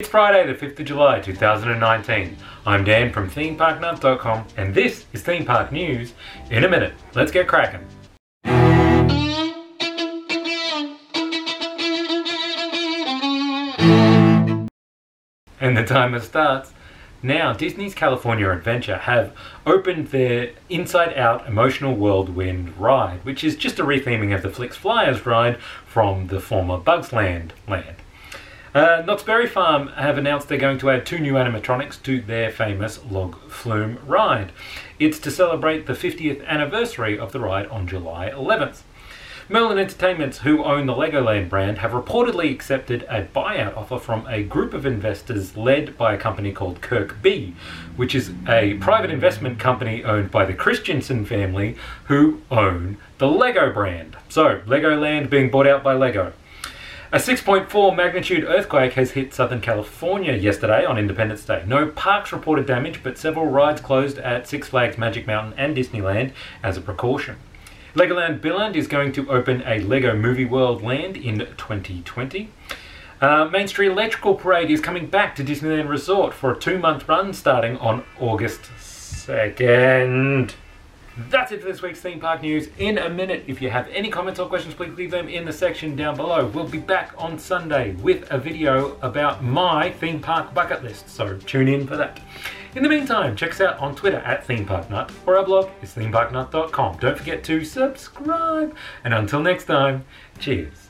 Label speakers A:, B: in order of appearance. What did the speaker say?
A: It's Friday, the 5th of July 2019. I'm Dan from ThemeParkNut.com, and this is Theme Park News. In a minute, let's get cracking. And the timer starts. Now, Disney's California Adventure have opened their Inside Out Emotional Whirlwind ride, which is just a retheming of the Flik's Flyers ride from the former Bugs Land land. Uh, Knott's Berry Farm have announced they're going to add two new animatronics to their famous Log Flume ride. It's to celebrate the 50th anniversary of the ride on July 11th. Merlin Entertainments, who own the Legoland brand, have reportedly accepted a buyout offer from a group of investors led by a company called KIRKBI, which is a private investment company owned by the Kristiansen family, who own the Lego brand. So, Legoland being bought out by Lego. A 6.4 magnitude earthquake has hit Southern California yesterday on Independence Day. No parks reported damage, but several rides closed at Six Flags Magic Mountain and Disneyland as a precaution. Legoland Billund is going to open a Lego Movie World land in 2020. Uh, Main Street Electrical Parade is coming back to Disneyland Resort for a two month run starting on August 2nd. That's it for this week's theme park news. In a minute, if you have any comments or questions, please leave them in the section down below. We'll be back on Sunday with a video about my theme park bucket list, so tune in for that. In the meantime, check us out on Twitter at ThemeParkNut or our blog is themeparknut.com. Don't forget to subscribe. And until next time, cheers.